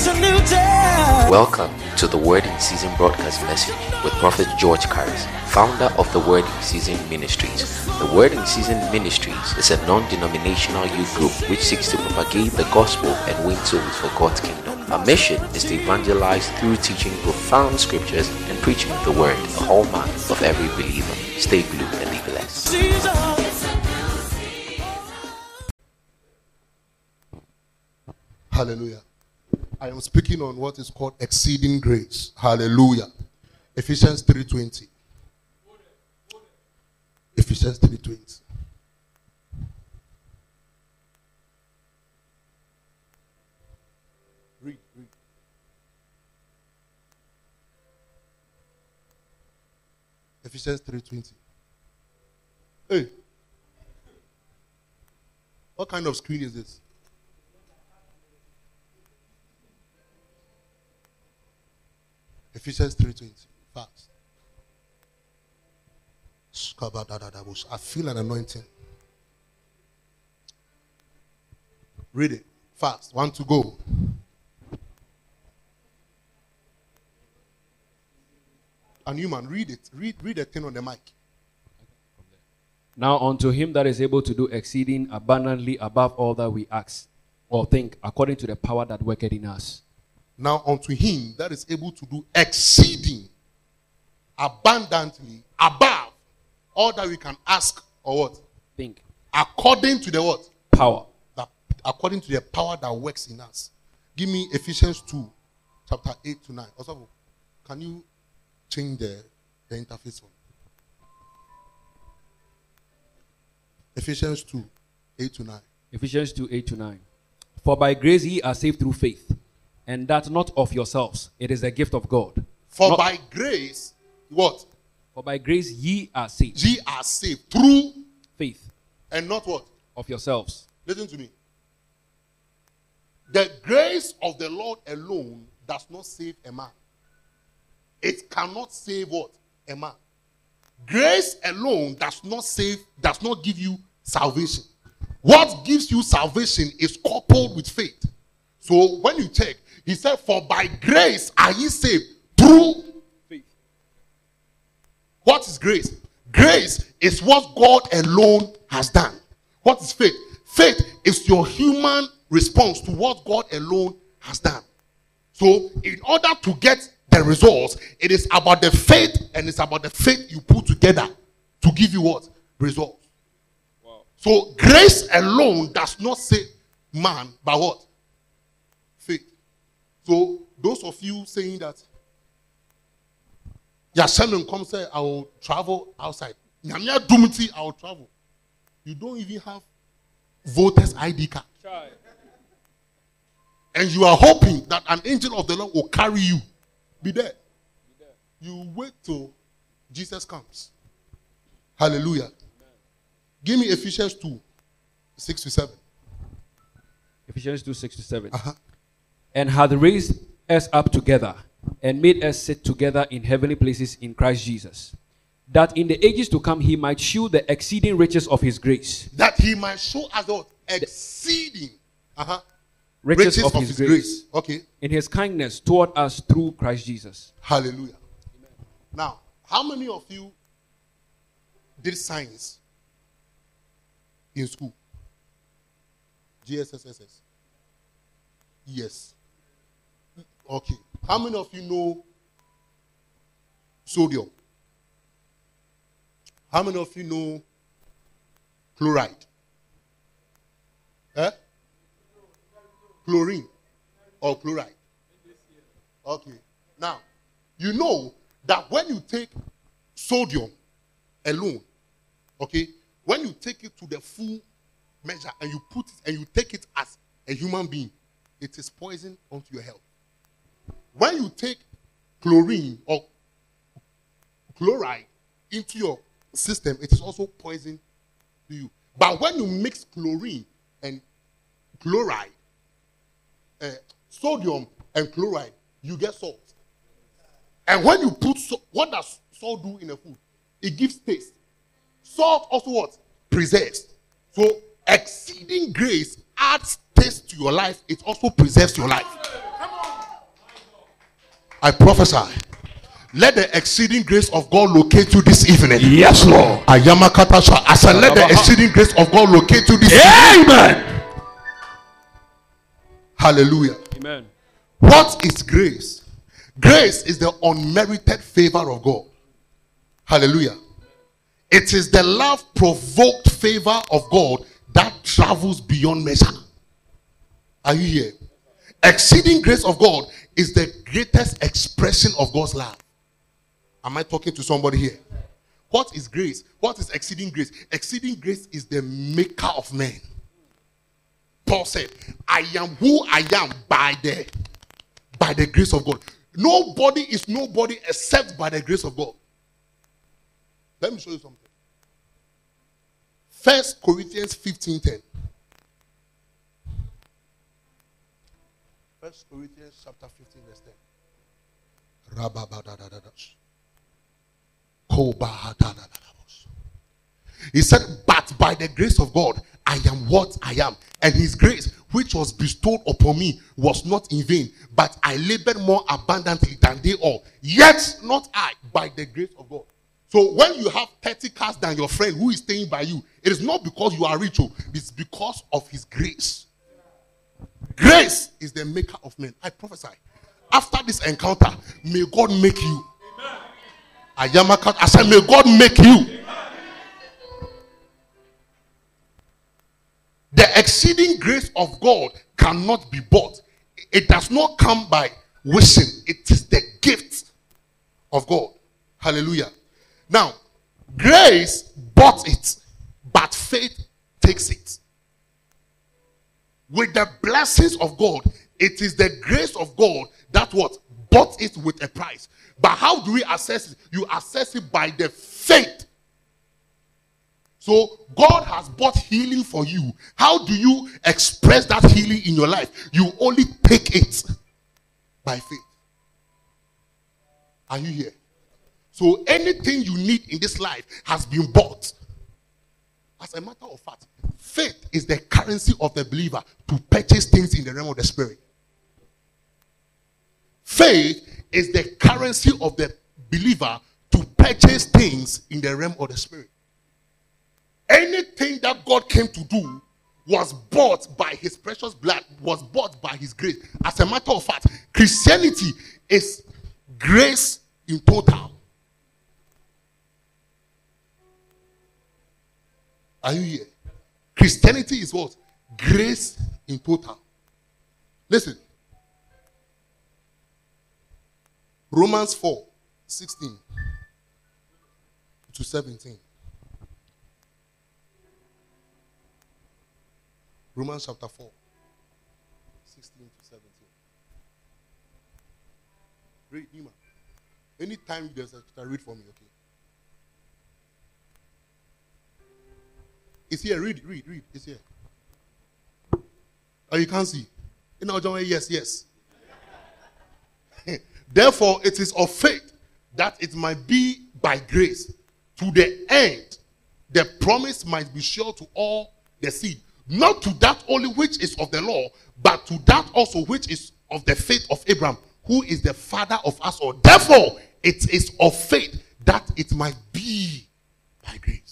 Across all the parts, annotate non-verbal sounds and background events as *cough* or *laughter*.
It's a new day. Welcome to the Word in Season broadcast message with Prophet George Karis, founder of the Word in Season Ministries. The Word in Season Ministries is a non denominational youth group which seeks to propagate the gospel and win souls for God's kingdom. Our mission is to evangelize through teaching profound scriptures and preaching the Word, the hallmark of every believer. Stay blue and be blessed. Hallelujah. I am speaking on what is called exceeding grace. Hallelujah. Ephesians 3:20. Ephesians 3:20. Read, read. Ephesians 3:20. Hey. What kind of screen is this? Ephesians 3:20. Fast. I feel an anointing. Read it. Fast. One to go. And you man, read it. Read read the thing on the mic. Now unto him that is able to do exceeding abundantly above all that we ask or think, according to the power that worketh in us. Now unto him that is able to do exceeding abundantly above all that we can ask or what? Think. According to the what? Power. that according to the power that works in us. Give me Ephesians 2, chapter 8 to 9. Also, can you change the, the interface one? Ephesians 2, 8 to 9. Ephesians 2 8 to 9. For by grace ye are saved through faith, and that not of yourselves. It is a gift of God. For Not- by grace, what? For by grace ye are saved. Ye are saved through Faith and not what? of yourselves. Listen to me. The grace of the Lord alone does not save a man. It cannot save what? A man. Grace alone does not save, does not give you salvation. What gives you salvation is coupled with faith. So when you check, he said, For by grace are ye saved through Faith. what is grace? Grace is what God alone has done. What is faith? Faith is your human response to what God alone has done. So, in order to get the results, it is about the faith and it's about the faith you put together to give you what? Results. So, grace alone does not save man by what? So, those of you saying that Yashalim come say, I will travel outside. Nyamia Dumiti, I will travel. You don't even have voters ID card. And you are hoping that an angel of the Lord will carry you. Be there. You wait till Jesus comes. Hallelujah. Give me Ephesians 2, 6 to 7. Ephesians 2 6 to 7. Uh-huh. And hath raised us up together and made us sit together in heavenly places in Christ Jesus, that in the ages to come he might shew the exceeding riches of his grace. That he might show us the Exceeding. Uh-huh. Riches, of, his, grace, Okay. in his kindness toward us through Christ Jesus. Hallelujah. Now, how many of you did science in school? GSSSS. Yes. Okay. How many of you know sodium? How many of you know chloride? Eh? Chlorine or chloride? Okay. Now, you know that when you take sodium alone, okay, when you take it to the full measure and you put it and you take it as a human being, it is poison onto your health. When you take chlorine or chloride into your system, it is also poison to you. But when you mix chlorine and chloride, uh, sodium and chloride, you get salt. And when you put salt, what does salt do in a food? It gives taste. Salt also what? Preserves. So exceeding grace adds taste to your life. It also preserves your life. I prophesy. Let the exceeding grace of God locate you this evening. Yes, Lord. Ayamakatasha. I said, let the exceeding grace of God locate you this evening. Amen. Hallelujah. Amen. What is grace? Grace is the unmerited favor of God. Hallelujah. It is the love provoked favor of God that travels beyond measure. Are you here? Exceeding grace of God is the greatest expression of God's love. Am I talking to somebody here? What is grace? What is exceeding grace? Exceeding grace is the maker of men. Paul said, I am who I am by the by the grace of God. Nobody is nobody except by the grace of God. Let me show you something. First Corinthians 15 10. First Corinthians chapter 15, verse 10. He said, But by the grace of God, I am what I am. And his grace, which was bestowed upon me, was not in vain, but I labored more abundantly than they all. Yet not I, by the grace of God. So when you have 30 cars than your friend who is staying by you, it is not because you are rich, oh, it's because of his grace. Grace is the maker of men. I prophesy. After this encounter, may God make you. I am a I said, may God make you. The exceeding grace of God cannot be bought. It does not come by wishing. It is the gift of God. Hallelujah. Now, grace bought it, but faith takes it. With the blessings of God, it is the grace of God that what bought it with a price. But how do we assess it? You assess it by the faith. So God has bought healing for you. How do you express that healing in your life? You only take it by faith. Are you here? So anything you need in this life has been bought. As a matter of fact, faith is the currency of the believer to purchase things in the realm of the spirit. Faith is the currency of the believer to purchase things in the realm of the spirit. Anything that God came to do was bought by his precious blood, was bought by his grace. As a matter of fact, Christianity is grace in total. Are you here? Christianity is what? Grace in total. Listen. Romans 4 16 to 17. Romans chapter 4 16 to 17. Read, Nima. Anytime there's a read for me, okay? It's here. Read, read, read. It's here. Oh, you can't see. You know, John, yes, yes. *laughs* Therefore, it is of faith that it might be by grace to the end the promise might be sure to all the seed. Not to that only which is of the law, but to that also which is of the faith of Abraham, who is the father of us all. Therefore, it is of faith that it might be by grace.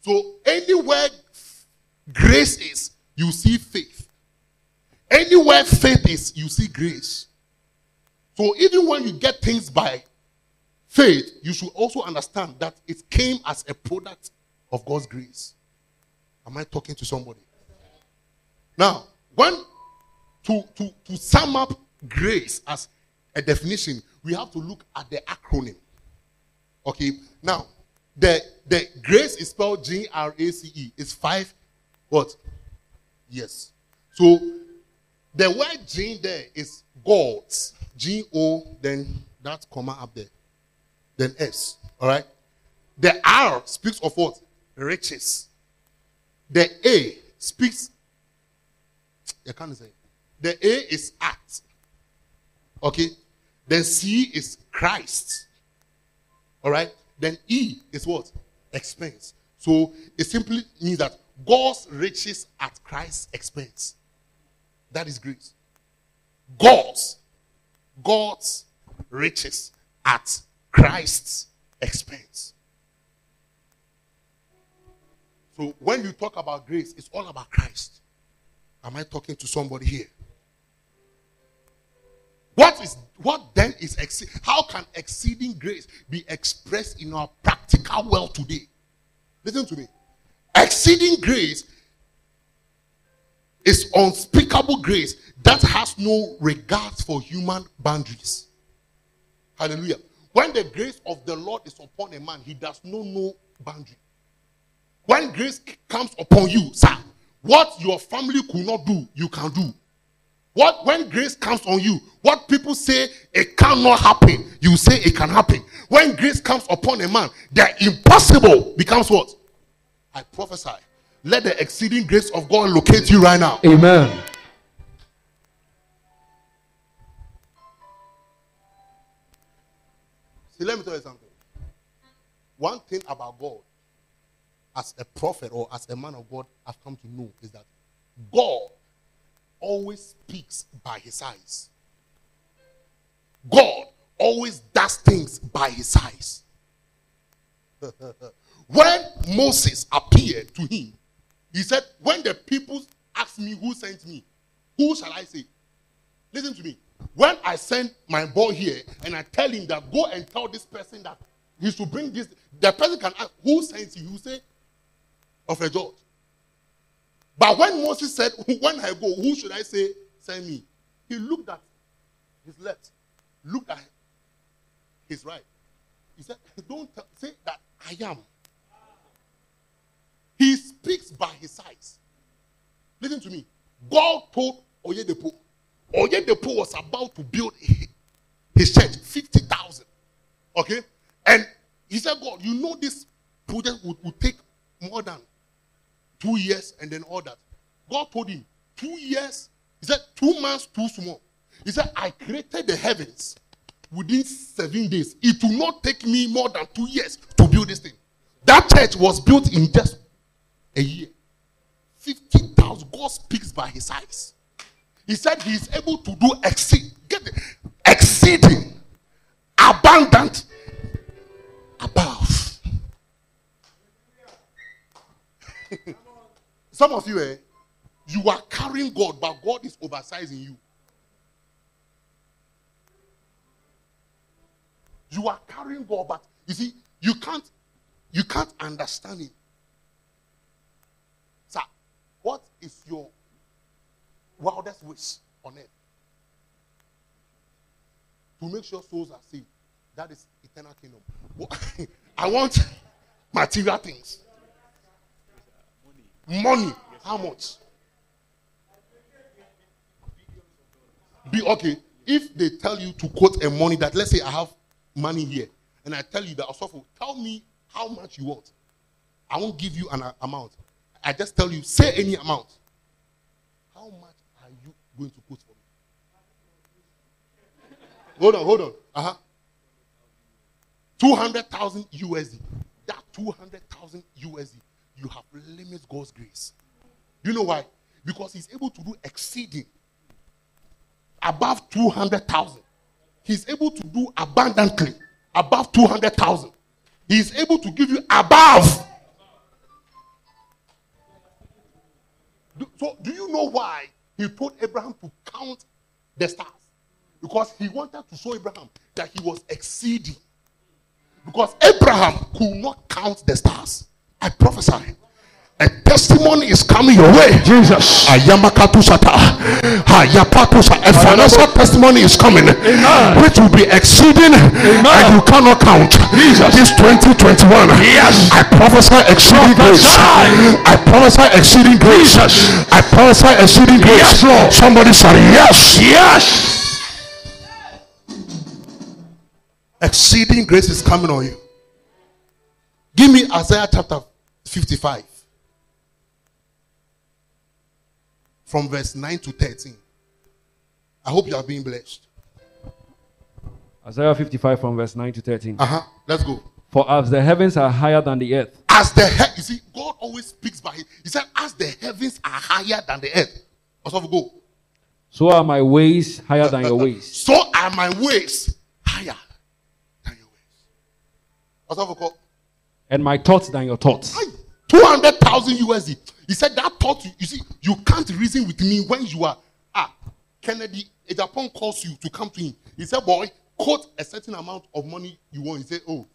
So anywhere grace is, you see faith. Anywhere faith is, you see grace. So even when you get things by faith, you should also understand that it came as a product of God's grace. Am I talking to somebody? Now, when to, to, to sum up grace as a definition, we have to look at the acronym. Okay, now the the grace is spelled G R A C E. It's five what? Yes. So the word G there is God's. G O, then that comma up there. Then S. All right. The R speaks of what? Riches. The A speaks. I can't say. The A is act. Okay. Then C is Christ. All right. Then E is what? Expense. So it simply means that God's riches at Christ's expense. That is grace. God's. God's riches at Christ's expense. So when you talk about grace, it's all about Christ. Am I talking to somebody here? What is what then is how can exceeding grace be expressed in our practical world today? Listen to me. Exceeding grace is unspeakable grace that has no regard for human boundaries. Hallelujah. When the grace of the Lord is upon a man, he does not know boundary. When grace comes upon you, sir, what your family could not do, you can do. What when grace comes on you, what people say it cannot happen, you say it can happen. When grace comes upon a man, the impossible becomes what? I prophesy. Let the exceeding grace of God locate you right now. Amen. See, let me tell you something. One thing about God, as a prophet or as a man of God, I've come to know is that God always speaks by his eyes. God always does things by his eyes. *laughs* when Moses appeared to him, he said, When the people ask me who sent me, who shall I say? Listen to me. When I send my boy here and I tell him that go and tell this person that he should bring this, the person can ask, Who sent you? You say, Of a judge. But when Moses said, When I go, who should I say send me? He looked at his left, looked at his right. He said, Don't say that I am. He speaks by his eyes. Listen to me. God told Oyedepo, Oyedepo was about to build his church, 50,000. Okay? And he said, God, you know this project would, would take more than two years and then all that. God told him, two years. He said, two months too small. He said, I created the heavens within seven days. It will not take me more than two years to build this thing. That church was built in just a year. 50,000. God speaks by his eyes. He said he is able to do exceed, get it, exceeding, abundant, above. Some of you, eh, you are carrying God, but God is oversizing you. You are carrying God, but you see, you can't, you can't understand it. Sir, what is your wildest wish on earth? To make sure souls are saved. That is eternal kingdom. *laughs* I want material things. Money. How much? Be okay. If they tell you to quote a money that let's say I have money here, and I tell you that also tell me how much you want. I won't give you an amount. I just tell you, say any amount. How much are you going to quote for me? hold on, hold on. Uh-huh. 200,000 USD. That 200,000 USD you have limits God's grace. Do You know why? Because he's able to do exceeding above 200,000. He's able to do abundantly above 200,000. He's able to give you above. So, do you know why he told Abraham to count the stars? Because he wanted to show Abraham that he was exceeding. Because Abraham could not count the stars. I prophesy. A testimony is coming your way. Jesus. A financial testimony is coming. Amen. Which will be exceeding Amen. and you cannot count. Jesus. This 2021. Yes. I prophesy exceeding grace. I prophesy exceeding grace. Jesus. I prophesy exceeding grace. Yes, Lord. Somebody say yes. Yes. Exceeding grace is coming on you. Give me Isaiah chapter 55. From verse 9 to 13. I hope you are being blessed. Isaiah 55 from verse 9 to 13. Uh huh. Let's go. For as the heavens are higher than the earth, As the he- you see, God always speaks by His. He said, "As the heavens are higher than the earth." Also, go. So are my ways higher than your uh, uh, uh, ways. So are my ways higher than your ways. Up, Oko? And my thoughts than your thoughts. Aye. 200,000 USD. He said that thought, you, see, you can't reason with me when you are. Ah, Kennedy Agyapong calls you to come to him. He said, boy, quote a certain amount of money you want. He said, oh,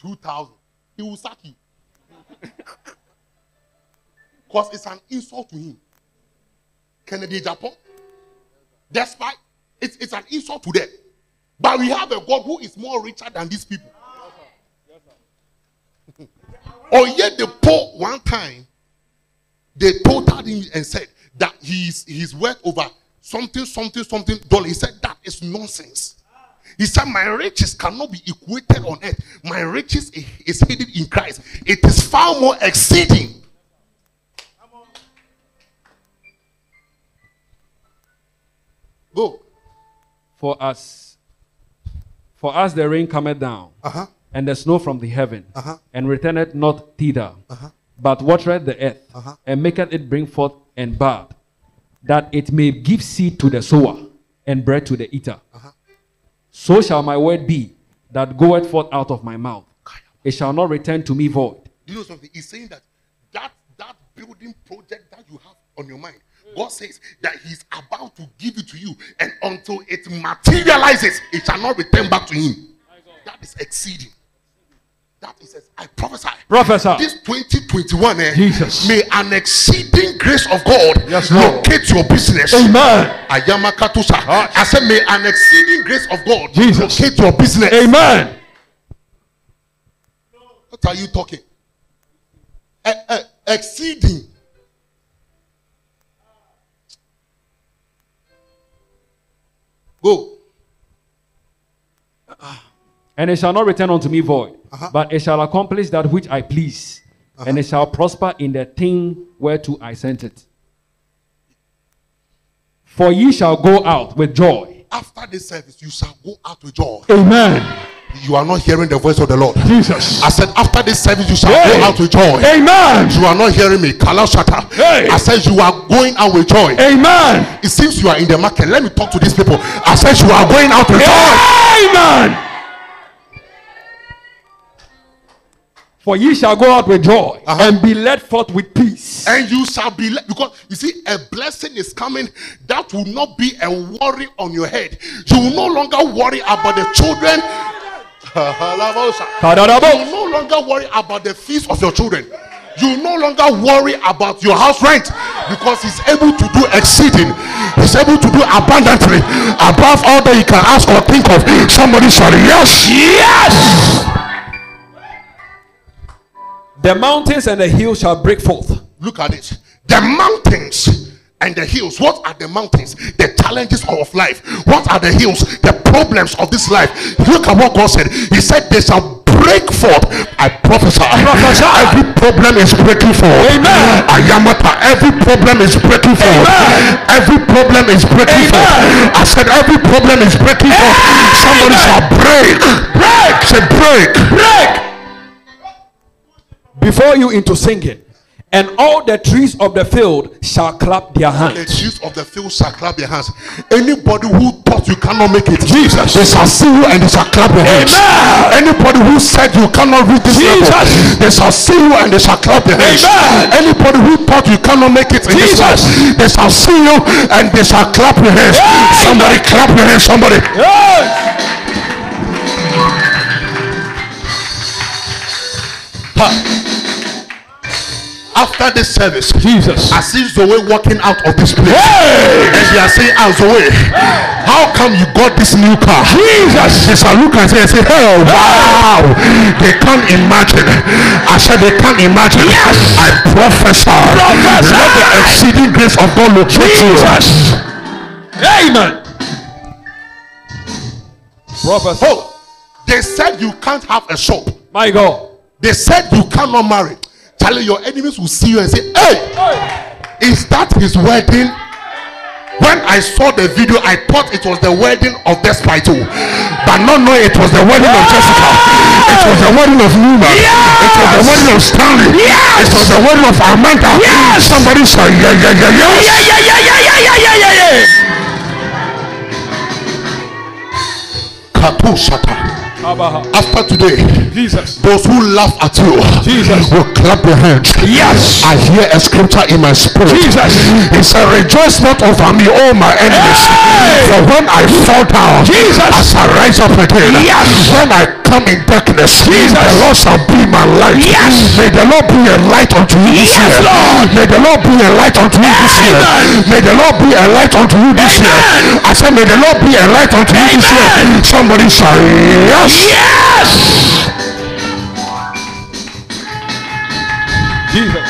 2,000. He will sack you. *laughs* Because it's an insult to him. Kennedy Agyapong. Despite, it's, it's an insult to them. But we have a God who is more richer than these people. Or yet the poor one time, they totaled him and said that he's he's worth over something, something, something dollar. He said that is nonsense. He said, My riches cannot be equated on earth. My riches is hidden in Christ. It is far more exceeding. Go. For us, for us the rain cometh down, Uh-huh. And the snow from the heaven, Uh-huh. and returneth not thither, Uh-huh. but watereth the earth, Uh-huh. and maketh it bring forth and bud, that it may give seed to the sower and bread to the eater. Uh-huh. So shall my word be that goeth forth out of my mouth. It shall not return to me void. Do You know something? He's saying that that that building project that you have on your mind, God says that He's about to give it to you, and until it materializes, it shall not return back to Him. That is exceeding. That is, I prophesy. Prophesy. This 2021, eh, Jesus. may an exceeding grace of God Yes, locate your business. Amen. Ayama Katusa. I said, may an exceeding grace of God Jesus. locate your business. Amen. What are you talking? Eh, eh, exceeding. Go. And it shall not return unto me void, Uh-huh. but it shall accomplish that which I please, and it shall prosper in the thing whereto I sent it. For ye shall go out with joy. After this service, you shall go out with joy. Amen. You are not hearing the voice of the Lord. Jesus. I said, after this service, you shall Hey. go out with joy. Amen. You are not hearing me. Kalashata. Hey. I said, you are going out with joy. Amen. It seems you are in the market. Let me talk to these people. I said, you are going out with joy. Amen. For ye shall go out with joy Uh-huh. and be led forth with peace. and you shall be le- because you see a blessing is coming that will not be a worry on your head. You will no longer worry about the children. You will no longer worry about the fees of your children. You no longer worry about your house rent because he's able to do exceeding. He's able to do abundantly. Above all that you can ask or think of somebody shall yes! Yes The mountains and the hills shall break forth. Look at it. The mountains and the hills. What are the mountains? The challenges of life. What are the hills? The problems of this life. Look at what God said. He said they shall break forth. I prophesy. Prophesy. Every problem is breaking forth. Amen. Ayamata. Every problem is breaking forth. Amen. Every problem is breaking Amen. forth. I said every problem is breaking forth. Somebody Amen. shall break. Break. Say break. break before you into singing, and all the trees of the field shall clap their hands. the trees of the field shall clap their hands. Anybody who thought you cannot make it, Jesus, they shall see you and they shall clap their hands. Amen. Anybody who said you cannot reach this level, Jesus. they shall see you and they shall clap their hands. Amen. Anybody who thought you cannot make it in this life, Jesus. they shall see you and they shall clap your hands. Somebody clap your hands. Somebody. Yes. After this service, Jesus. I see Zoe walking out of this place. And they are saying, ah, Zoe, how come you got this new car? Jesus. They shall look and say, and say, hey, wow. They can't imagine. I said they can't imagine. Yes. I prophesy. Prophesy. Let the exceeding grace of God locate you. Amen. Prophecy. Oh, they said you can't have a shop. My God. They said you cannot marry telling your enemies will see you and say, Hey, is that his wedding? When I saw the video, I thought it was the wedding of Despito, but not knowing it was the wedding of Jessica. It was the wedding of Numa. Yes! It was the wedding of Stanley. Yes! It was the wedding of Amanda. Yes! Somebody say, yeah, yeah, yeah, yes. yeah, yeah, yeah, yeah, yeah, yeah, yeah, yeah. Kapu Shata. After today, Jesus. those who laugh at you Jesus. will clap their hands. Yes. I hear a scripture in my spirit. Jesus. He said, Rejoice not over me, all my enemies. Hey. For when I fall down, Jesus. as I rise up again, Yes. when I come in darkness, Jesus. the Lord shall be my light. Yes. May the Lord be a light unto you this Yes, year. Lord. May the Lord be a light unto you this year. May the Lord be a light unto you this year. I said, May the Lord be a light unto you this year. Somebody shall yes. Yes. Jesus.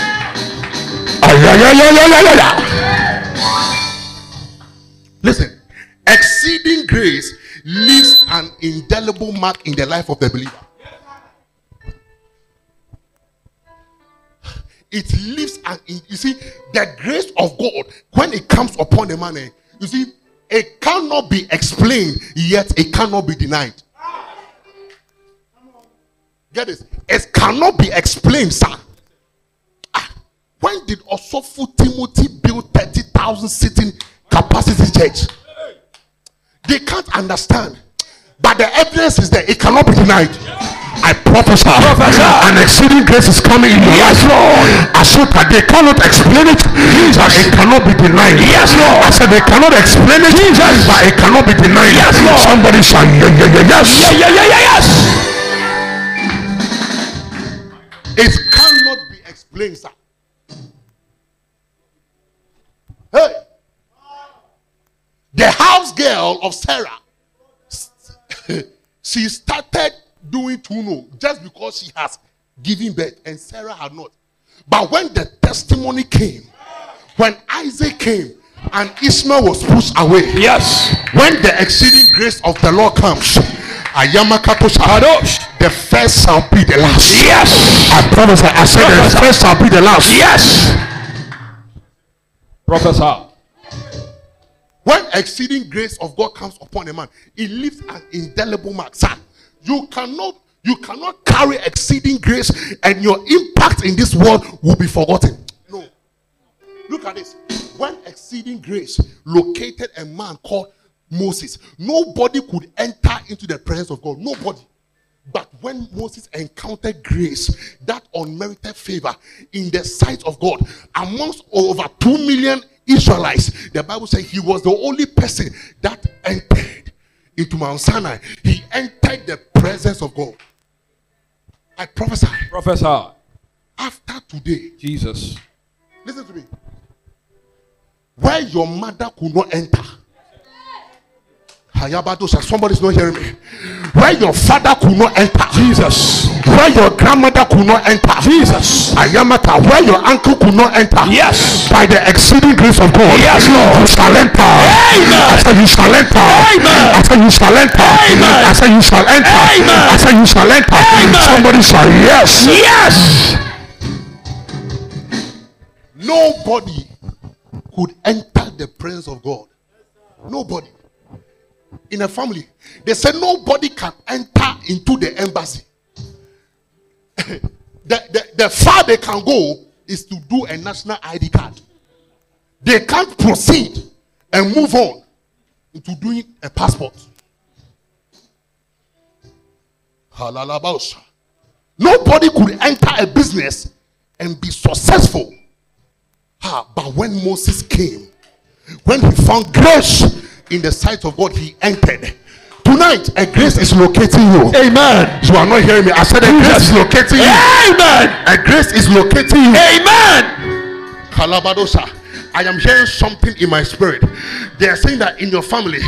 Listen, exceeding grace leaves an indelible mark in the life of the believer. It leaves an you see the grace of God when it comes upon a man. eh, You see, it cannot be explained, yet it cannot be denied. Get this? It cannot be explained, sir. Ah, when did Osofo Timothy build 30,000 sitting capacity church? They can't understand. But the evidence is there. It cannot be denied. I prophesy. Prophesy. An exceeding grace is coming in your Yes, life. Lord. I said that they cannot explain it, but it cannot be denied. Yes, Lord. I said they cannot explain it, but it cannot be denied. Yes, Lord. Somebody shall yes, yes. Yeah, yeah, yeah, yeah, yes. It cannot be explained, sir. Hey, the house girl of Sarah, *laughs* she started doing tuno just because she has given birth, and Sarah had not. But when the testimony came, when Isaac came, and Ishmael was pushed away, Yes. when the exceeding grace of the Lord comes, Ayamakatosha, Kadosh. the first shall be the last. Yes. I promise. I said the first shall be the last. Yes. Professor. When exceeding grace of God comes upon a man, it leaves an indelible mark. Sir, you cannot you cannot carry exceeding grace and your impact in this world will be forgotten. No. Look at this. When exceeding grace located a man called Moses, nobody could enter into the presence of God. Nobody. But when Moses encountered grace, that unmerited favor in the sight of God, amongst over 2 million Israelites, the Bible says he was the only person that entered into Mount Sinai. He entered the presence of God. I prophesy Prophesy. after today, Jesus. listen to me. Where your mother could not enter, somebody's not hearing me. Where your father could not enter, Jesus. where your grandmother could not enter, Jesus. Ayamata, where your uncle could not enter, Yes. by the exceeding grace of God, Yes, Lord. you shall enter. Amen. I said you shall enter. Amen. I said you shall enter. Amen. I said you shall enter. Amen. I said you shall enter. Amen. Somebody shall yes. Yes. Nobody could enter the presence of God. Nobody. In a family, they said nobody can enter into the embassy. *laughs* the, the, the far they can go is to do a national ID card. They can't proceed and move on into doing a passport. Nobody could enter a business and be successful. Ah, but when Moses came, when he found grace in the sight of God, he entered. Tonight, a grace is locating you. Amen. You are not hearing me. I said a grace is locating you. Amen. A grace is locating you. Amen. Kalabadosha. I am hearing something in my spirit. They are saying that in your family,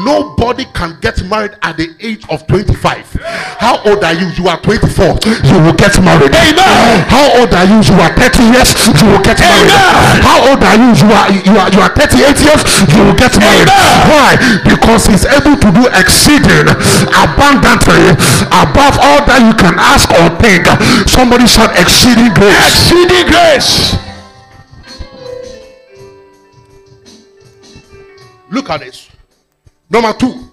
nobody can get married at the age of 25. How old are you? You are 24. You will get married. Amen. How old are you? You are 30 years. You will get married. Amen. How old are you? You are you are you are 38 years. You will get married. Amen. Why? Because he's able to do exceeding abundantly above all that you can ask or think. Somebody shout exceeding grace. Exceeding grace. Look at this. Number two,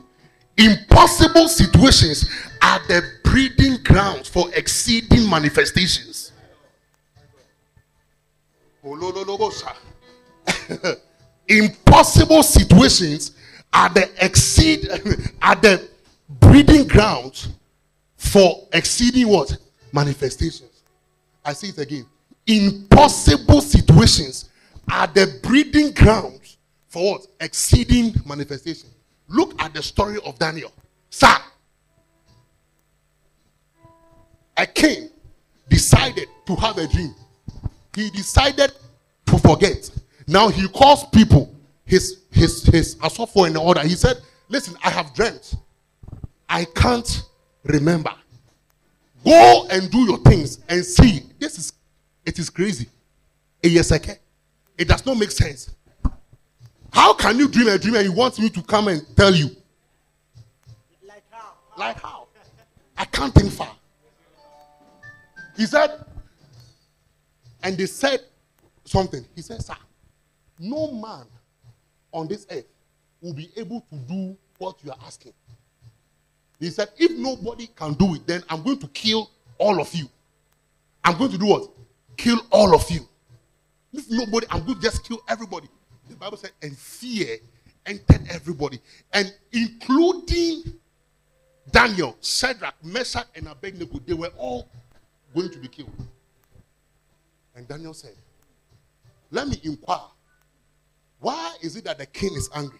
impossible situations are the breeding grounds for exceeding manifestations. *laughs* Impossible situations are the exceed *laughs* are the breeding ground for exceeding what? Manifestations. I say it again. Impossible situations are the breeding grounds for what? Exceeding manifestation. Look at the story of Daniel. Sir, a king decided to have a dream. He decided to forget. Now he calls people, his his his asopho in order. He said, Listen, I have dreamt. I can't remember. Go and do your things and see. This is it is crazy. It does not make sense. How can you dream a dream and you want me to come and tell you? Like how? Like how? I can't think far. He said, and they said something. He said, Sir, no man on this earth will be able to do what you are asking. He said, If nobody can do it, then I'm going to kill all of you. I'm going to do what? Kill all of you. If nobody, I'm going to just kill everybody. The Bible said, and fear entered everybody, and including Daniel, Shadrach, Meshach, and Abednego, they were all going to be killed. And Daniel said, Let me inquire. Why is it that the king is angry?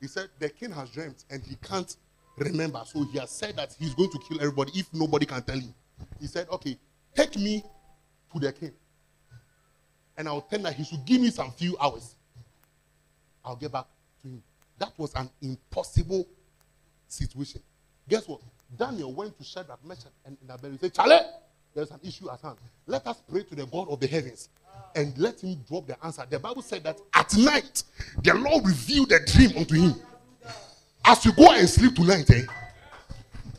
He said, The king has dreamt and he can't remember. So he has said that he's going to kill everybody if nobody can tell him. He said, Okay, take me to the king. And I'll tell that he should give me some few hours. I'll get back to him. That was an impossible situation. Guess what? Daniel went to Shadrach, Meshach, and Abednego. He said, Charlie, there's an issue at hand. Let us pray to the God of the heavens and let him drop the answer. The Bible said that at night, the Lord revealed the dream unto him. As you go and sleep tonight, eh,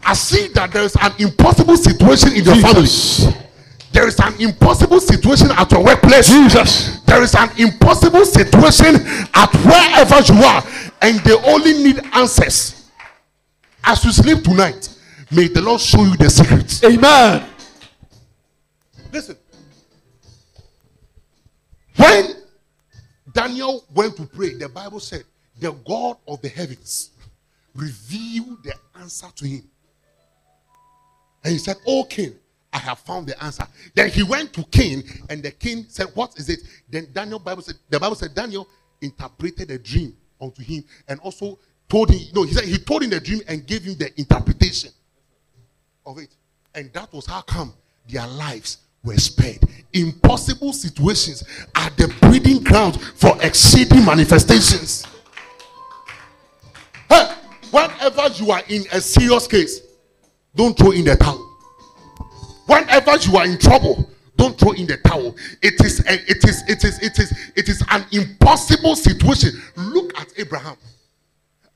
I see that there is an impossible situation in your Jesus. family. There is an impossible situation at your workplace. Jesus. There is an impossible situation at wherever you are, and they only need answers. As you sleep tonight, may the Lord show you the secrets. Amen. Listen. When Daniel went to pray, the Bible said, the God of the heavens revealed the answer to him. And he said, Oh, king, I have found the answer. Then he went to king, and the king said, What is it? Then Daniel Bible said, the Bible said Daniel interpreted a dream unto him and also told him, no, he said he told him the dream and gave him the interpretation of it. And that was how come their lives were spared. Impossible situations are the breeding ground for exceeding manifestations. Hey, whenever you are in a serious case, don't throw in the towel. Whenever you are in trouble, don't throw in the towel. It is a, it is it is it is it is an impossible situation. Look at Abraham.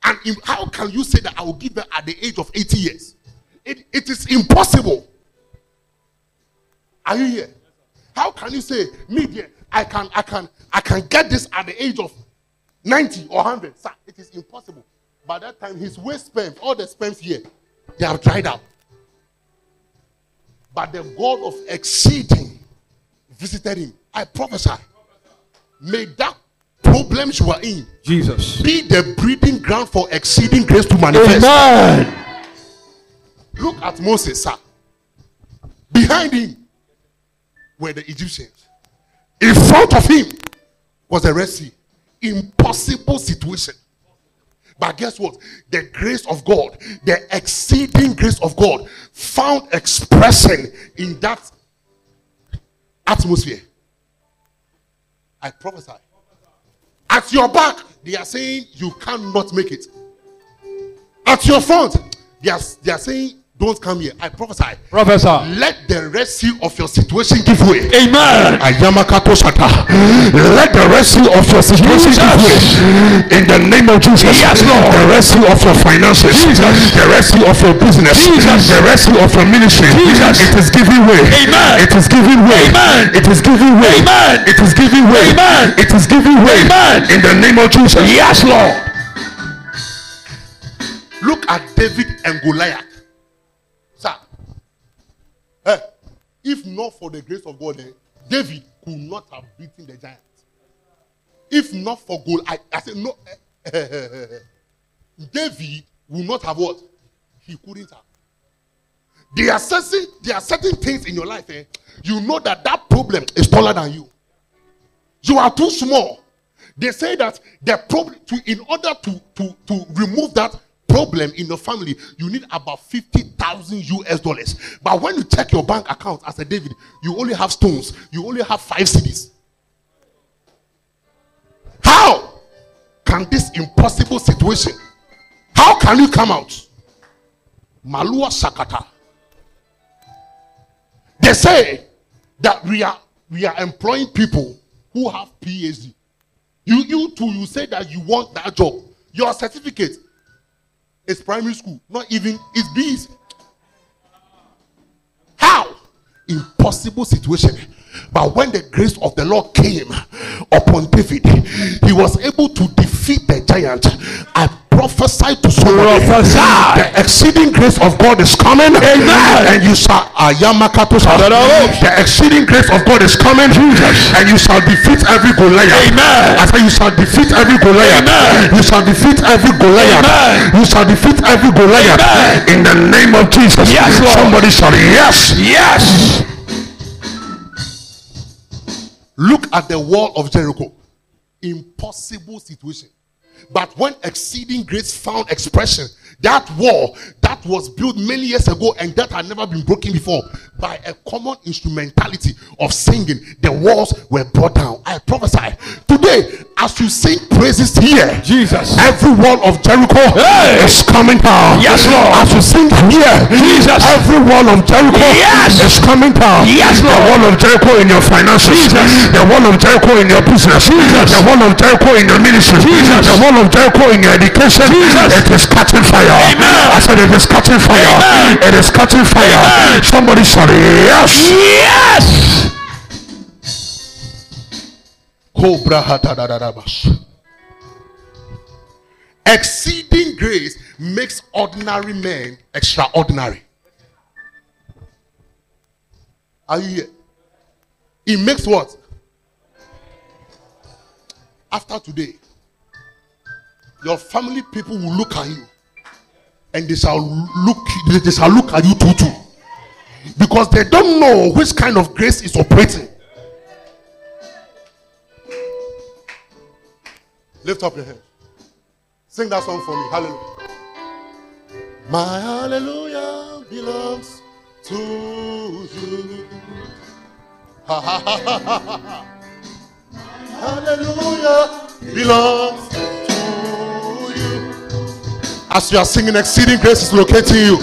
And im- how can you say that I will give birth at the age of 80 years? It, it is impossible. Are you here? How can you say, me dear, I can I can I can get this at the age of 90 or 100? Sir, it is impossible. By that time, his waist sperm, all the sperms here, they have dried up. But the God of exceeding visited him. I prophesy. May that problems you are in Jesus. be the breeding ground for exceeding grace to manifest. Amen. Look at Moses, sir. Behind him were the Egyptians. In front of him was the Red Sea. Impossible situation. But guess what? The grace of God, the exceeding grace of God, found expression in that atmosphere. I prophesy. At your back, they are saying you cannot make it. At your front, they are, they are saying don't come here. I prophesy. Professor. Let the rescue of your situation give way. Amen. Ayamakato Shata. Let the rescue of your situation give way. In the name of Jesus. Yes, Lord. The rescue of your finances. Jesus. The rescue of your business. Jesus. The rescue of your ministry. Jesus. It is giving way. Amen. It is giving way. Amen. It is giving way. Amen. It is giving way. Amen. It is giving way. Amen. In the name of Jesus. Yes, Lord. Look at David and Goliath. Sir, eh, if not for the grace of God, eh, David could not have beaten the giant. If not for Goliath, I, I said no. eh, David will not have what? he couldn't have. There are certain there are certain things in your life, eh? You know that that problem is taller than you. You are too small. They say that the problem to in order to to to remove that problem in your family, you need about fifty thousand US dollars. But when you check your bank account as a David, you only have stones. You only have five cities. How can this impossible situation? How can you come out? Malua Sakata. They say that we are we are employing people who have PhD. You you too you say that you want that job. Your certificate is primary school, not even it's B's. How? Impossible situation. But when the grace of the Lord came upon David, he was able to defeat the giant. I prophesy to Prophesy. the exceeding grace of God is coming. Amen. And you shall ah, Ayamakato the exceeding grace of God is coming. And you shall defeat every Goliath. Amen. I say you shall defeat every Goliath. Amen. You shall defeat every Goliath. Amen. You shall defeat every Goliath. Amen. In the name of Jesus. Yes, Lord. Somebody shall yes. Yes. Look at the wall of Jericho. Impossible situation. But when exceeding grace found expression, that wall that was built many years ago and that had never been broken before by a common instrumentality of singing, the walls were brought down. I prophesy today as you sing praises here, Jesus. every wall of Jericho Hey. is coming down. Yes, Lord. As you sing here, Jesus. every wall of Jericho Yes. is coming down. Yes, Lord. The wall of Jericho in your finances. Jesus. The wall of Jericho in your business. Jesus. The wall of Jericho in your ministry. Jesus. The wall of Jericho in your education. Jesus. It is catching fire. Amen. I said it is catching fire. Amen. It is catching fire. Amen. Somebody shout yes. Yes. Exceeding grace makes ordinary men extraordinary. Are you here? It makes what? After today, your family people will look at you and they shall look they shall look at you too too because they don't know which kind of grace is operating lift up your hand sing that song for me. Hallelujah. My hallelujah belongs to you. Ha ha ha ha ha ha. Hallelujah belongs to you. As you are singing exceeding grace is locating you.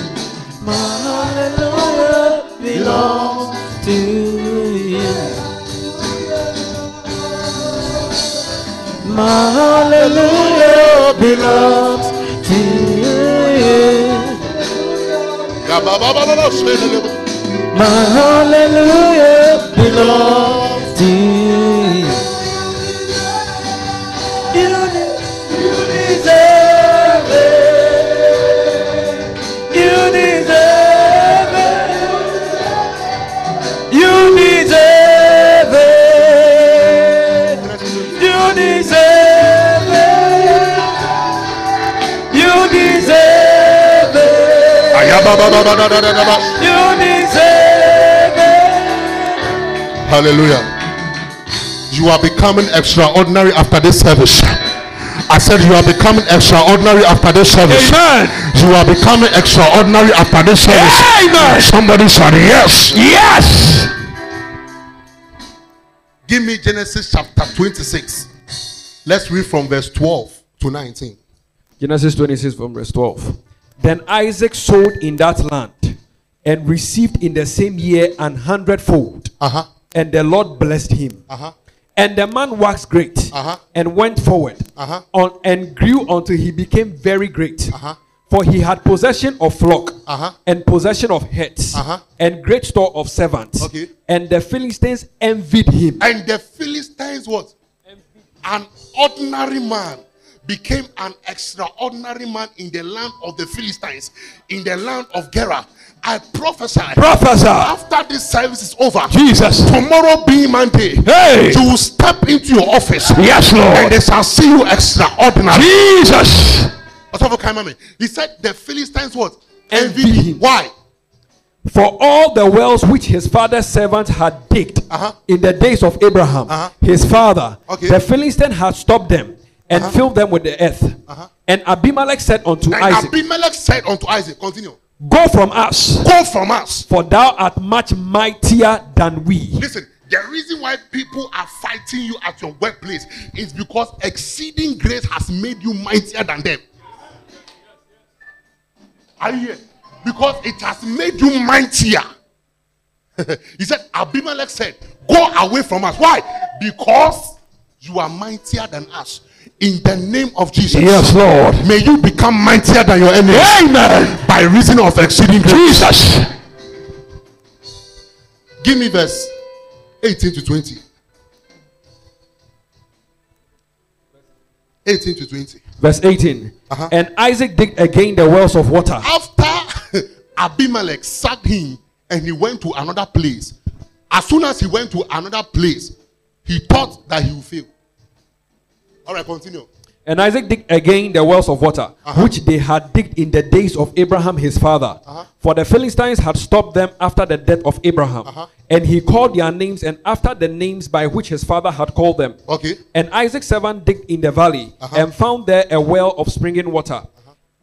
My Hallelujah belongs to you. Ya hallelujah belongs to ba. My hallelujah belongs to you. You deserve it. Hallelujah. You are becoming extraordinary after this service. I said you are becoming extraordinary after this service. Amen. You are becoming extraordinary after this service. Amen. Somebody said yes. Yes. Give me Genesis chapter 26. Let's read from verse 12 to 19. Genesis 26 from verse 12. Then Isaac sowed in that land and received in the same year an hundredfold. Uh-huh. And the Lord blessed him. Uh-huh. And the man waxed great Uh-huh. and went forward Uh-huh. on, and grew until he became very great. Uh-huh. For he had possession of flock Uh-huh. and possession of herds Uh-huh. and great store of servants. Okay. And the Philistines envied him. And the Philistines what? An ordinary man became an extraordinary man in the land of the Philistines, in the land of Gerar. I prophesy. Prophesy. After this service is over, Jesus. tomorrow being Monday, Hey. you will step into your office. Yes, Lord. And they shall see you extraordinary. Jesus. He said the Philistines what? envied him. Why? For all the wells which his father's servant had digged Uh-huh. in the days of Abraham, Uh-huh. his father, Okay. the Philistine had stopped them and Uh-huh. filled them with the earth. Uh-huh. And Abimelech said unto And Isaac, Abimelech said unto Isaac, continue, Go from us, go from us. for thou art much mightier than we. Listen, the reason why people are fighting you at your workplace is because exceeding grace has made you mightier than them. Are you here? Because it has made you mightier. *laughs* he said, Abimelech said, Go away from us. Why? Because you are mightier than us. In the name of Jesus. Yes, Lord. May you become mightier than your enemy. Amen. By reason of exceeding. Jesus. Give me verse 18 to 20. 18 to 20. Verse 18. Uh-huh. And Isaac digged again the wells of water. After *laughs* Abimelech sacked him and he went to another place, as soon as he went to another place, he thought that he would fail. All right, continue. And Isaac digged again the wells of water, Uh-huh. which they had digged in the days of Abraham his father. Uh-huh. For the Philistines had stopped them after the death of Abraham. Uh-huh. And he called their names and after the names by which his father had called them. Okay. And Esek's servant digged in the valley Uh-huh. and found there a well of springing water.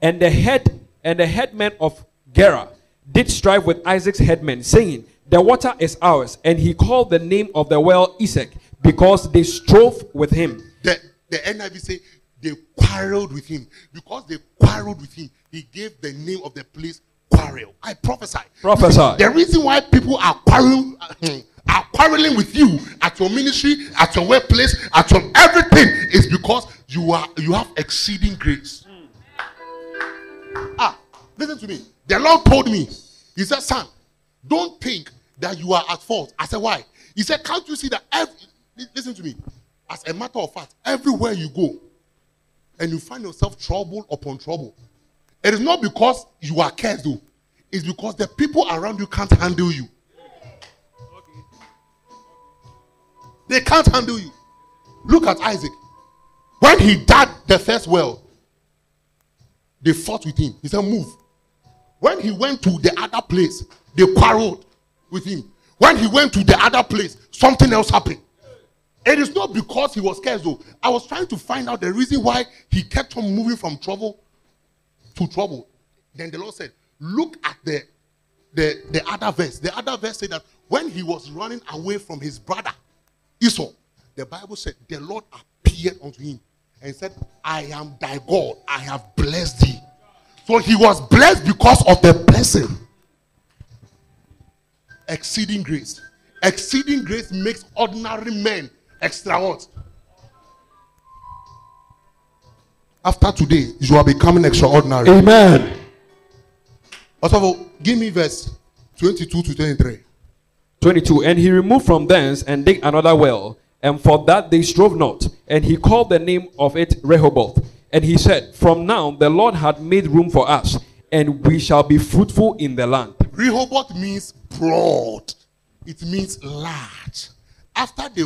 And the head and the headman of Gerar did strive with Isaac's headmen, saying, The water is ours. And he called the name of the well Isaac, because they strove with him. The, the NIV say they quarreled with him. Because they quarreled with him, he gave the name of the place quarrel. I prophesy. Prophesy. The reason why people are quarreling, are quarreling with you at your ministry, at your workplace, at your everything is because you are you have exceeding grace. Ah, listen to me. The Lord told me, He said, Son, don't think that you are at fault. I said, Why? He said, Can't you see that every listen to me? As a matter of fact, everywhere you go and you find yourself trouble upon trouble, it is not because you are cursed, though. It's because the people around you can't handle you. They can't handle you. Look at Isaac. When he dug the first well, they fought with him. He said, Move. When he went to the other place, they quarreled with him. When he went to the other place, something else happened. It is not because he was scared, though. I was trying to find out the reason why he kept on moving from trouble to trouble. Then the Lord said, Look at the, the, the other verse. The other verse said that when he was running away from his brother Esau, the Bible said, The Lord appeared unto him and said, I am thy God. I have blessed thee. So he was blessed because of the blessing. Exceeding grace. Exceeding grace makes ordinary men extra what? After today, you are becoming extraordinary. Amen. All, give me verse 22 to 23. 22 and he removed from thence and digged another well and for that they strove not and he called the name of it rehoboth and he said from now the lord had made room for us and we shall be fruitful in the land Rehoboth means broad, it means large. After they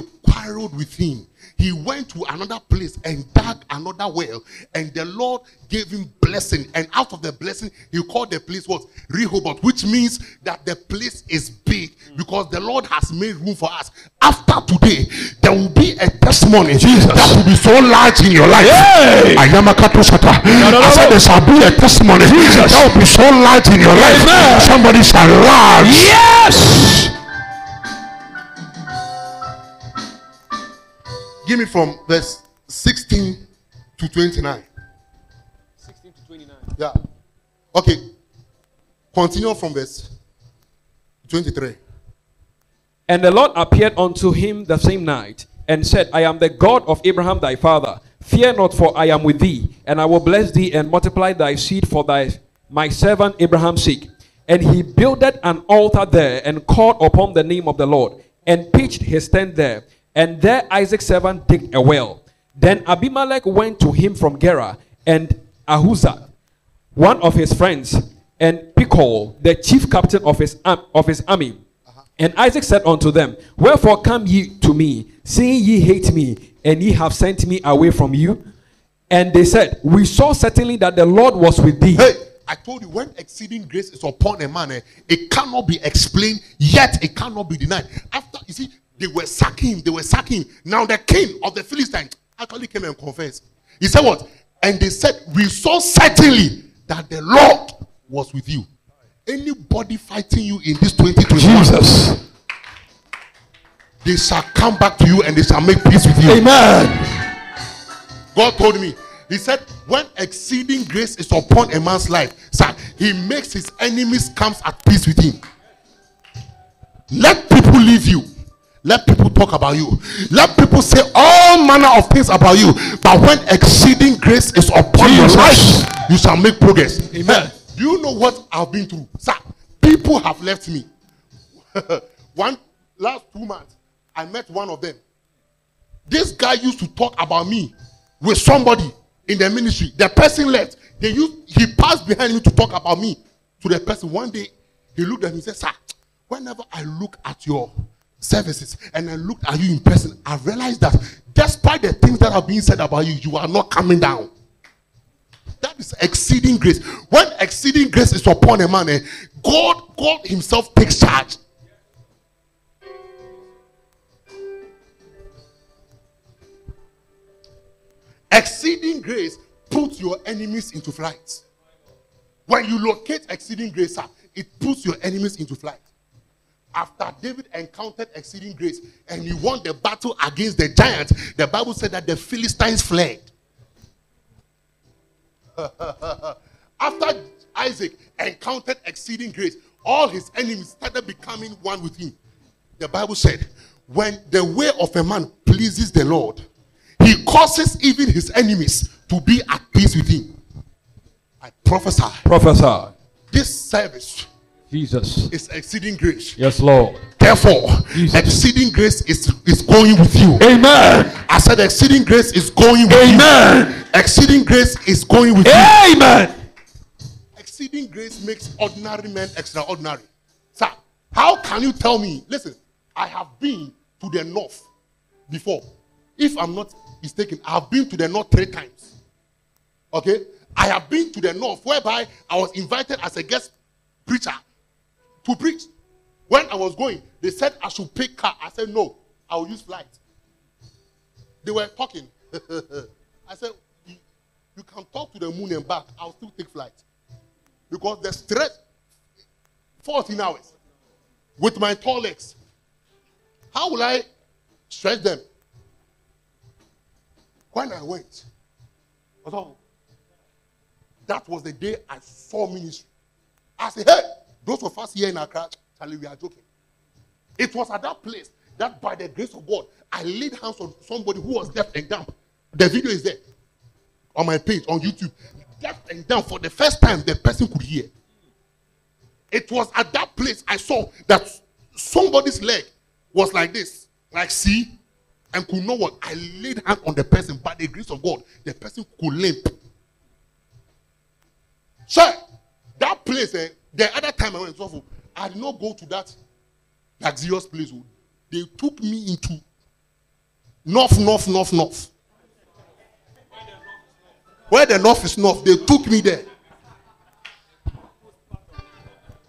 with him, he went to another place and dug another well, and the Lord gave him blessing. And out of the blessing, he called the place what Rehoboth, which means that the place is big because the Lord has made room for us. After today, there will be a testimony Jesus. that will be so large in your life. Hey! I am a katosata. no, I said there shall be a testimony Jesus. that will be so large in your life. Amen. Somebody shall large. Yes. Give me from verse 16 to 29. 16 to 29 Yeah. Okay. Continue from verse 23. and the lord appeared unto him the same night and said i am the god of abraham thy father fear not for i am with thee and i will bless thee and multiply thy seed for thy my servant abraham's sake and he builded an altar there and called upon the name of the lord and pitched his tent there and there isaac's servant digged a well then abimelech went to him from gerar and ahuzah one of his friends, and Phichol, the chief captain of his, of his army. And Isaac said unto them, Wherefore come ye to me, seeing ye hate me, and ye have sent me away from you? And they said, We saw certainly that the Lord was with thee. Hey, I told you when exceeding grace is upon a man, eh, it cannot be explained, yet it cannot be denied. After you see, they were sacking him, they were sacking him. Now the king of the Philistines actually came and confessed. He said, What? And they said, We saw certainly that the Lord was with you. Anybody fighting you in this 2021, Jesus. they shall come back to you and they shall make peace with you. Amen. God told me, He said, when exceeding grace is upon a man's life, sir, He makes his enemies comes at peace with him. Let people leave you. Let people talk about you. Let people say all manner of things about you. But when exceeding grace is upon your life, you shall make progress. Amen. Do you know what I've been through? Sir, people have left me. *laughs* one last two months, I met one of them. This guy used to talk about me with somebody in the ministry. The person left. They used he passed behind me to talk about me to the person. One day he looked at me and said, Sir, whenever I look at your services and I looked at you in person, I realized that despite the things that are being said about you, you are not coming down. That is exceeding grace. When exceeding grace is upon a man, eh, God, God Himself takes charge. Exceeding grace puts your enemies into flight. When you locate exceeding grace, it puts your enemies into flight. After David encountered exceeding grace and he won the battle against the giants, the Bible said that the Philistines fled. *laughs* After Isaac encountered exceeding grace, all his enemies started becoming one with him. The Bible said, when the way of a man pleases the Lord, he causes even his enemies to be at peace with him. I prophesy Prophesy. this service Jesus. It's exceeding grace. Yes, Lord. Therefore, Jesus. exceeding grace is, is going with you. Amen. I said, exceeding grace is going with you. Amen. Exceeding grace is going with you. Amen. Exceeding grace makes ordinary men extraordinary. Sir, how can you tell me? Listen, I have been to the north before. If I'm not mistaken, I have been to the north three times. Okay? I have been to the north whereby I was invited as a guest preacher to preach. When I was going, they said I should pick car. I said no, I will use flight. They were talking. *laughs* I said, you, can talk to the moon and back. I'll still take flight. Because the stress, 14 hours with my tall legs. How will I stretch them? When I went, thought, oh. that was the day I saw ministry. I said, hey, those of us here in Accra, Charlie, we are joking. It was at that place that by the grace of God, I laid hands on somebody who was deaf and dumb. The video is there on my page on YouTube. Deaf and dumb for the first time, the person could hear. It was at that place I saw that somebody's leg was like this, like see, and could not walk. I laid hand on the person by the grace of God. The person could limp. Sir, that place, eh, the other time I went to I did not go to that luxurious place. oh. They took me into north, north, north, north. Where the north is north, they took me there.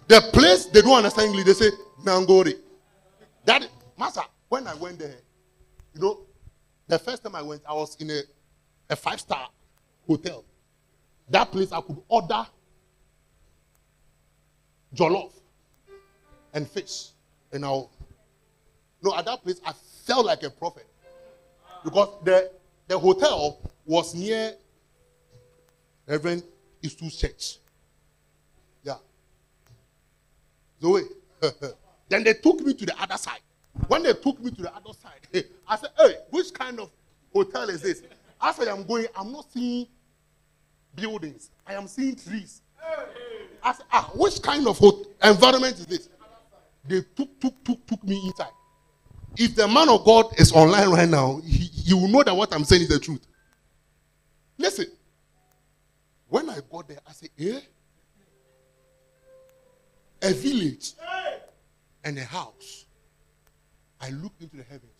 The place they don't understand English, they say Nangori. That master, when I went there, you know, the first time I went, I was in a, a five-star hotel. That place I could order jollof and fish. And I no, at that place I felt like a prophet. Because the the hotel was near Reverend Eastwood's church. Yeah. Zoe. *laughs* then they took me to the other side. When they took me to the other side, *laughs* I said, Hey, which kind of hotel is this? As I am going, I'm not seeing buildings, I am seeing trees. I said, Ah, which kind of environment is this? They took, took, took, took me inside. If the man of God is online right now, he, he will know that what I'm saying is the truth. Listen, when I got there, I said, Eh? A village and a house. I looked into the heavens.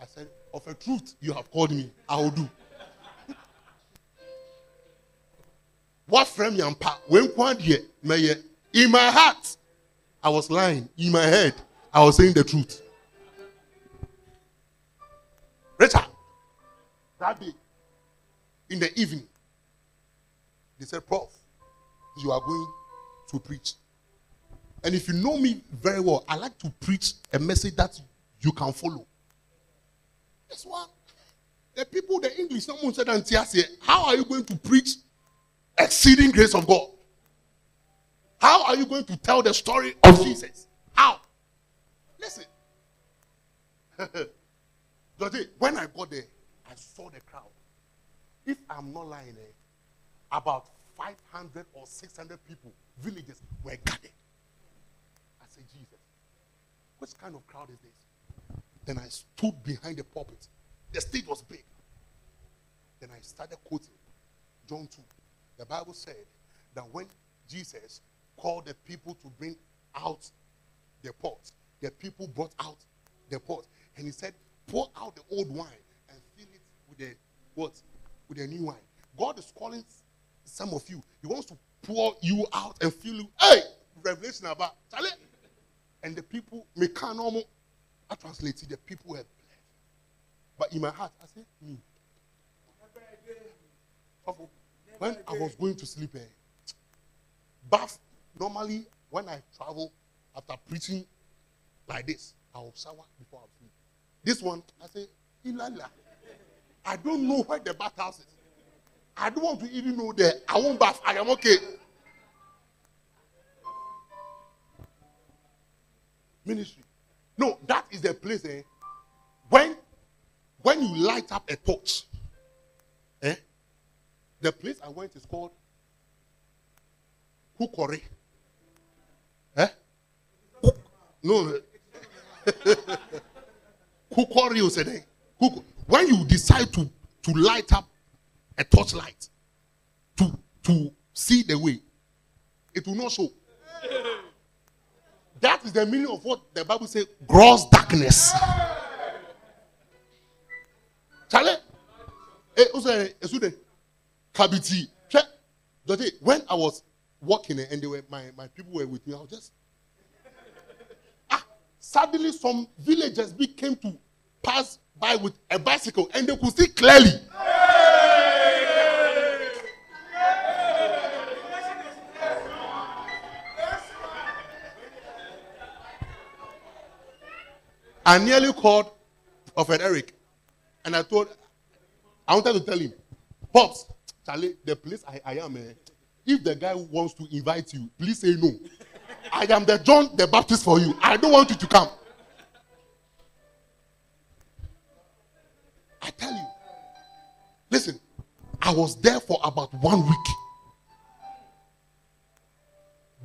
I said, Of a truth, you have called me. I will do. What frame yampa when kwandie meye in my heart. I was lying in my head I was saying the truth. Richard that day in the evening they said prof you are going to preach. And if you know me very well I like to preach a message that you can follow. This one the people the English someone said how are you going to preach exceeding grace of God. How are you going to tell the story of Jesus? How? Listen. *laughs* When I got there, I saw the crowd. If I'm not lying, eh, about 500 or 600 people, villagers, were gathered. I said, Jesus, which kind of crowd is this? Then I stood behind the pulpit. The stage was big. Then I started quoting John 2. The Bible said that when Jesus called the people to bring out the pot, the people brought out the pot. And he said, pour out the old wine and fill it with the what? With the new wine. God is calling some of you. He wants to pour you out and fill you. Hey, revelation about Charlie. And the people, make normal. I translated the people have blessed. But in my heart, I said, hmm. me. When I was going to sleep, eh, bath, normally when I travel after preaching like this, I will shower before I sleep. This one, I say, Ilala. I don't know where the bathhouse is. I don't want to even know there. I won't bath. I am okay. Ministry. No, that is the place eh, when when you light up a torch, the place I went is called Kukore. Eh? Kuk- No. Kukore, *laughs* you said. eh? When you decide to, to light up a torchlight to, to see the way, it will not show. That is the meaning of what the Bible says gross darkness. Charlie, also, eh, Kabiti, Dɔte, when I was walking and they were my, my people were with me, I was just ah, suddenly some villagers came to pass by with a bicycle and they could see clearly. I nearly called Prophet Eric and I told, I wanted to tell him, Pops, Charlie, the place I, I am, eh, if the guy wants to invite you, please say no. I am the John the Baptist for you. I don't want you to come. I tell you, listen, I was there for about one week.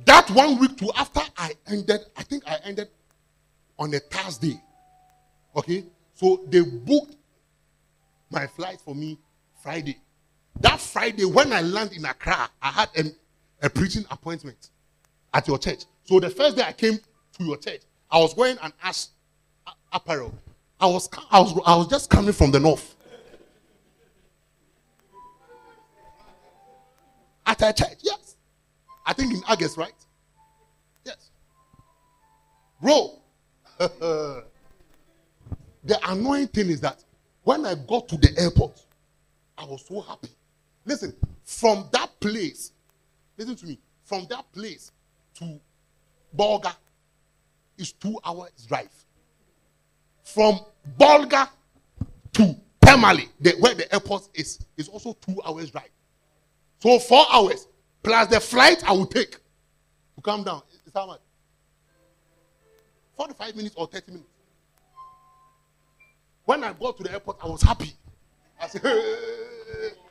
That one week too, after I ended, I think I ended on a Thursday. Okay? So they booked my flight for me Friday. That Friday, when I landed in Accra, I had a, a preaching appointment at your church. So the first day I came to your church, I was wearing an ash apparel. I was, I was, I was just coming from the north. At a church, yes. I think in August, right? Yes. Bro, *laughs* the annoying thing is that when I got to the airport, I was so happy. Listen, from that place, listen to me, from that place to Bolga is two hours drive. From Bolga to Tamale, the, where the airport is, is also two hours drive. So four hours plus the flight I will take to come down. Is how much? 45 minutes or 30 minutes. When I got to the airport, I was happy. I said, "Hey." *laughs*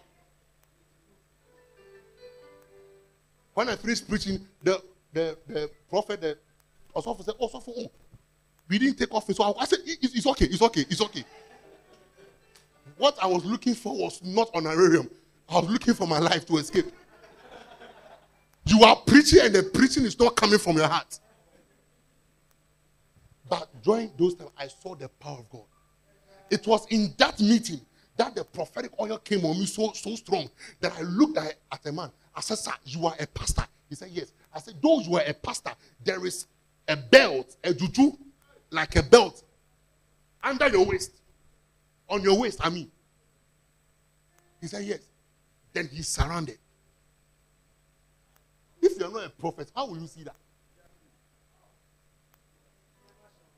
When I finished preaching, the, the, the prophet, the also said, oh, Sopho, oh, we didn't take office. So I, I said, it's, it's okay, it's okay, it's okay. What I was looking for was not honorarium. I was looking for my life to escape. You are preaching and the preaching is not coming from your heart. But during those times, I saw the power of God. It was in that meeting that the prophetic oil came on me so so strong that I looked at, at a man. I said, Sir, you are a pastor. He said, Yes. I said, Though you are a pastor, there is a belt, a juju, like a belt under your waist. On your waist, I mean. He said, Yes. Then he's surrounded. If you're not a prophet, how will you see that?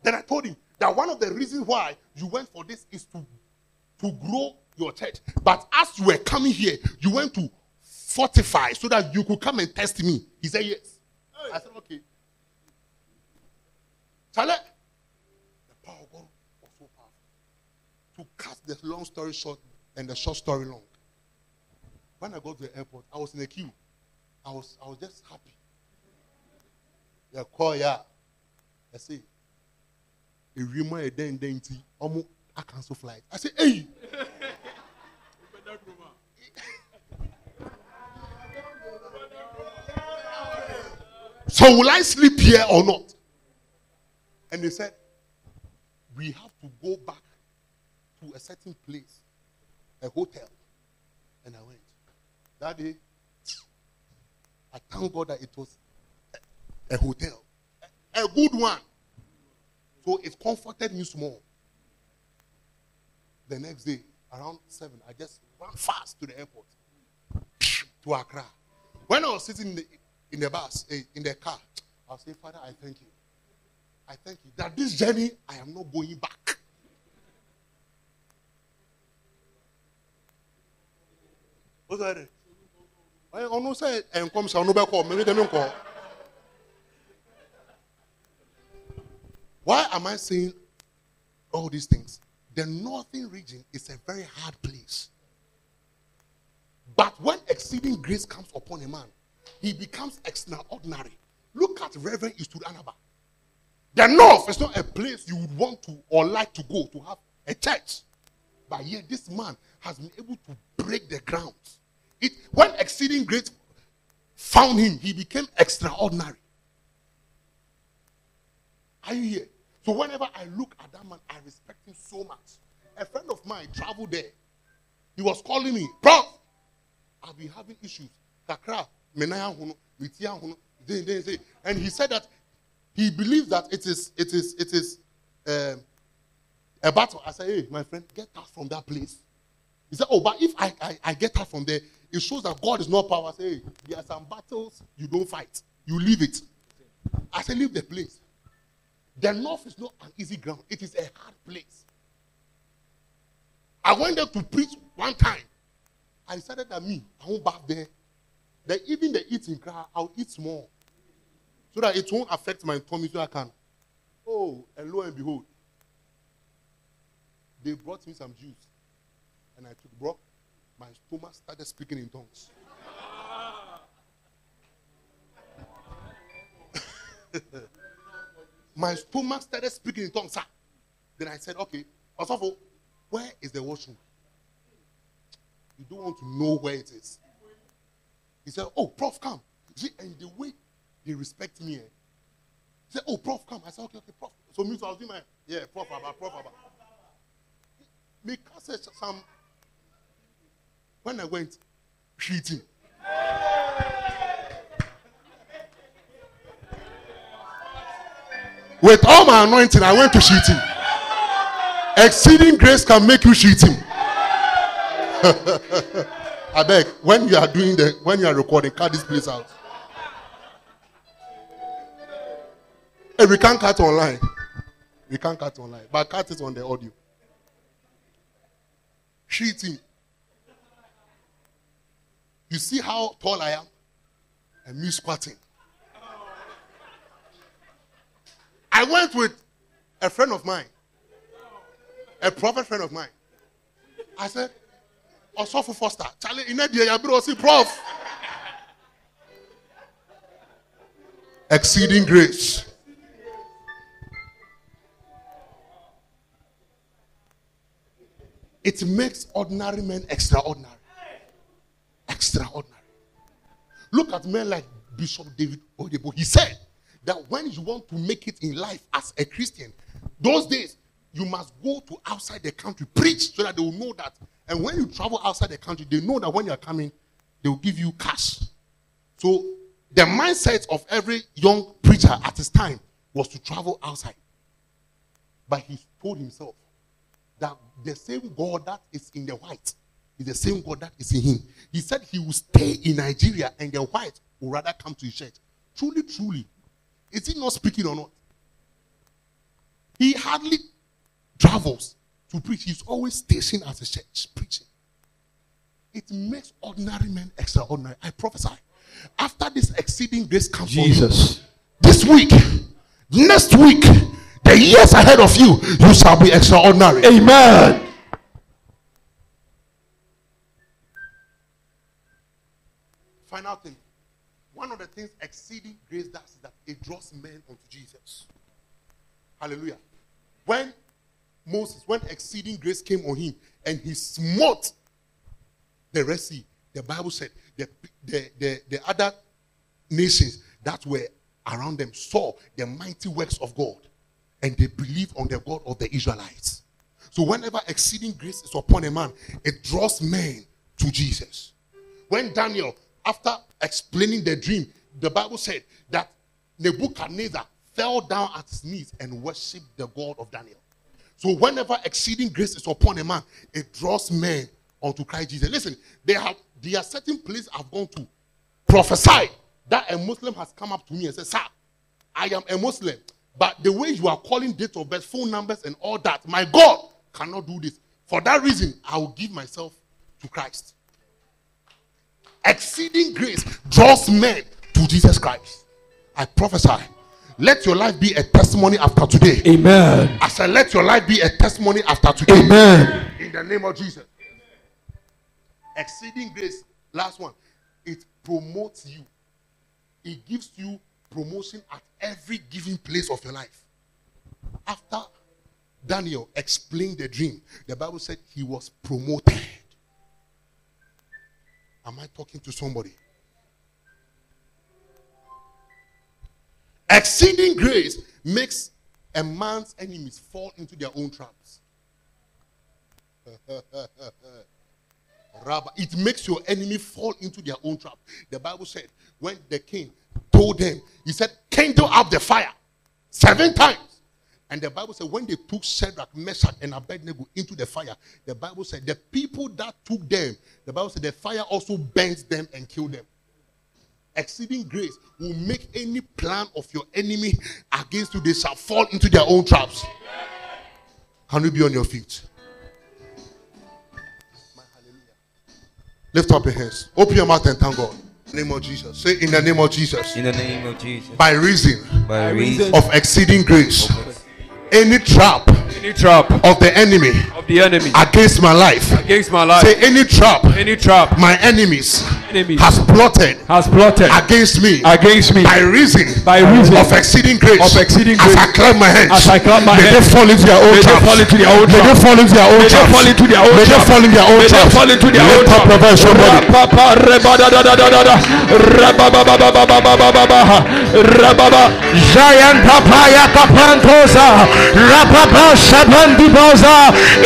Then I told him that one of the reasons why you went for this is to, to grow your church. But as you were coming here, you went to fortify so that you could come and test me. He said, Yes. I said, Okay. Chale, the power of God was so powerful. To cut the long story short and the short story long. When I got to the airport, I was in a queue. I was I was just happy. Yeah, call yeah. I say, a rumor a den den ti, omo I cancel flight. I say, hey. *laughs* so will I sleep here or not? And they said, we have to go back to a certain place, a hotel. And I went. That day, I thank God that it was a, a hotel, a, a good one. So it comforted me small. The next day, around seven, I just ran fast to the airport to Accra. When I was sitting in the, in the bus, eh, in the car, I was saying, Father, I thank you. I thank you that this journey I am not going back. What's that? I and home. Maybe they don't call. Why am I saying all these things? The northern region is a very hard place. But when exceeding grace comes upon a man, he becomes extraordinary. Look at Reverend Eastwood Anaba. The north is not a place you would want to or like to go to have a church. But yet, this man has been able to break the ground. It, when exceeding grace found him, he became extraordinary. Are you here? So whenever I look at that man, I respect him so much. A friend of mine traveled there. He was calling me, bro. I've been having issues. Kakra. And he said that he believes that it is, it is, it is um, a battle. I said, hey, my friend, get out from that place. He said, oh, but if I, I, I get out from there, it shows that God is not power. I say, hey, there are some battles you don't fight. You leave it. I said, leave the place. The north is not an easy ground. It is a hard place. I went there to preach one time. I decided that me, I won't bath there. That even the eating crowd, I'll eat more. So that it won't affect my tummy so I can. Oh, and lo and behold, they brought me some juice. And I took, bro, my stomach started speaking in tongues. *laughs* my stomach started speaking in tongues, sir. Then I said, okay, Osofo, where is the washroom? You don't want to know where it is. He said, oh, Prof, come. And the way they respect me, eh, he said, oh, Prof, come. I said, okay, okay, Prof. So me, so I was doing my, yeah, Prof, Abba, Prof, Abba. Me, some, when I went, shooting. With all my anointing, I went to shooting. Exceeding grace can make you shooting. *laughs* I beg, when you are doing the, when you are recording, cut this place out. Hey, we can't cut online. We can't cut online, but cut it on the audio. Shooting. You see how tall I am? And me squatting. I went with a friend of mine, a prophet friend of mine. I said, Osofo Foster, Charlie, in India, see, prof. Exceeding grace. It makes ordinary men extraordinary. Extraordinary. Look at men like Bishop David Oyedepo. He said that when you want to make it in life as a Christian, those days you must go to outside the country, preach so that they will know that. And when you travel outside the country, they know that when you are coming, they will give you cash. So the mindset of every young preacher at his time was to travel outside. But he told himself that the same God that is in the white is the same God that is in him. He said he will stay in Nigeria and the white will rather come to his church. Truly, truly, is he not speaking or not? He hardly travels to preach. He's always stationed at the church preaching. It makes ordinary men extraordinary. I prophesy. After this exceeding grace comes Jesus. This week, next week, the years ahead of you, you shall be extraordinary. Amen. Final thing. One of the things exceeding grace does is that it draws men unto Jesus. Hallelujah. When Moses, when exceeding grace came on him and he smote the Red Sea, the Bible said the, the, the, the other nations that were around them saw the mighty works of God and they believed on the God of the Israelites. So, whenever exceeding grace is upon a man, it draws men to Jesus. When Daniel, after explaining the dream, the Bible said that Nebuchadnezzar fell down at his knees and worshiped the God of Daniel. So, whenever exceeding grace is upon a man, it draws men unto Christ Jesus. Listen, they have there are certain places I've gone to prophesy that a Muslim has come up to me and said, Sir, I am a Muslim, but the way you are calling date of birth, phone numbers, and all that, my God cannot do this. For that reason, I will give myself to Christ. Exceeding grace draws men to Jesus Christ. I prophesy. Let your life be a testimony after today. Amen. I said, let your life be a testimony after today. Amen. In the name of Jesus. Exceeding grace. Last one. It promotes you. It gives you promotion at every given place of your life. After Daniel explained the dream, the Bible said he was promoted. Am I talking to somebody? Exceeding grace makes a man's enemies fall into their own traps. *laughs* Rabbi, it makes your enemy fall into their own trap. The Bible said, when the king told them, he said, kindle up the fire seven times. And the Bible said, when they took Shadrach, Meshach, and Abednego into the fire, the Bible said, the people that took them, the Bible said, the fire also burnt them and killed them. Exceeding grace will make any plan of your enemy against you, they shall fall into their own traps. Can you be on your feet? Lift up your hands. Open your mouth and thank God. Name of Jesus. Say in the name of Jesus. In the name of Jesus. By reason. By reason of exceeding grace. Any trap. Any trap of the enemy. Of of the enemy. Against my life. Against my life. Say any trap any trap my enemies enemies has plotted has plotted against me against me by reason by reason of exceeding grace. of exceeding grace as I clap my hands as I clap my hands they fall into their own may they fall into their own traps they fall into their own traps they fall into their own traps they fall into their own traps may they fall into their papa reba da da da da da da. Reba ba ba ba ba ba ba ba ba ba reba ba giant papaya kapantosa rapa ba shabandi boza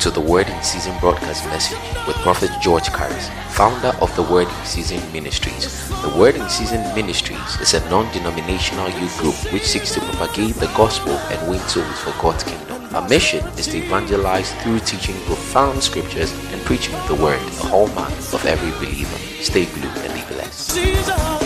to the Word in Season broadcast message with Prophet George Karis, founder of the Word in Season Ministries. The Word in Season Ministries is a non denominational youth group which seeks to propagate the gospel and win souls for God's kingdom. Our mission is to evangelize through teaching profound scriptures and preaching the Word, the hallmark of every believer. Stay blue and be blessed.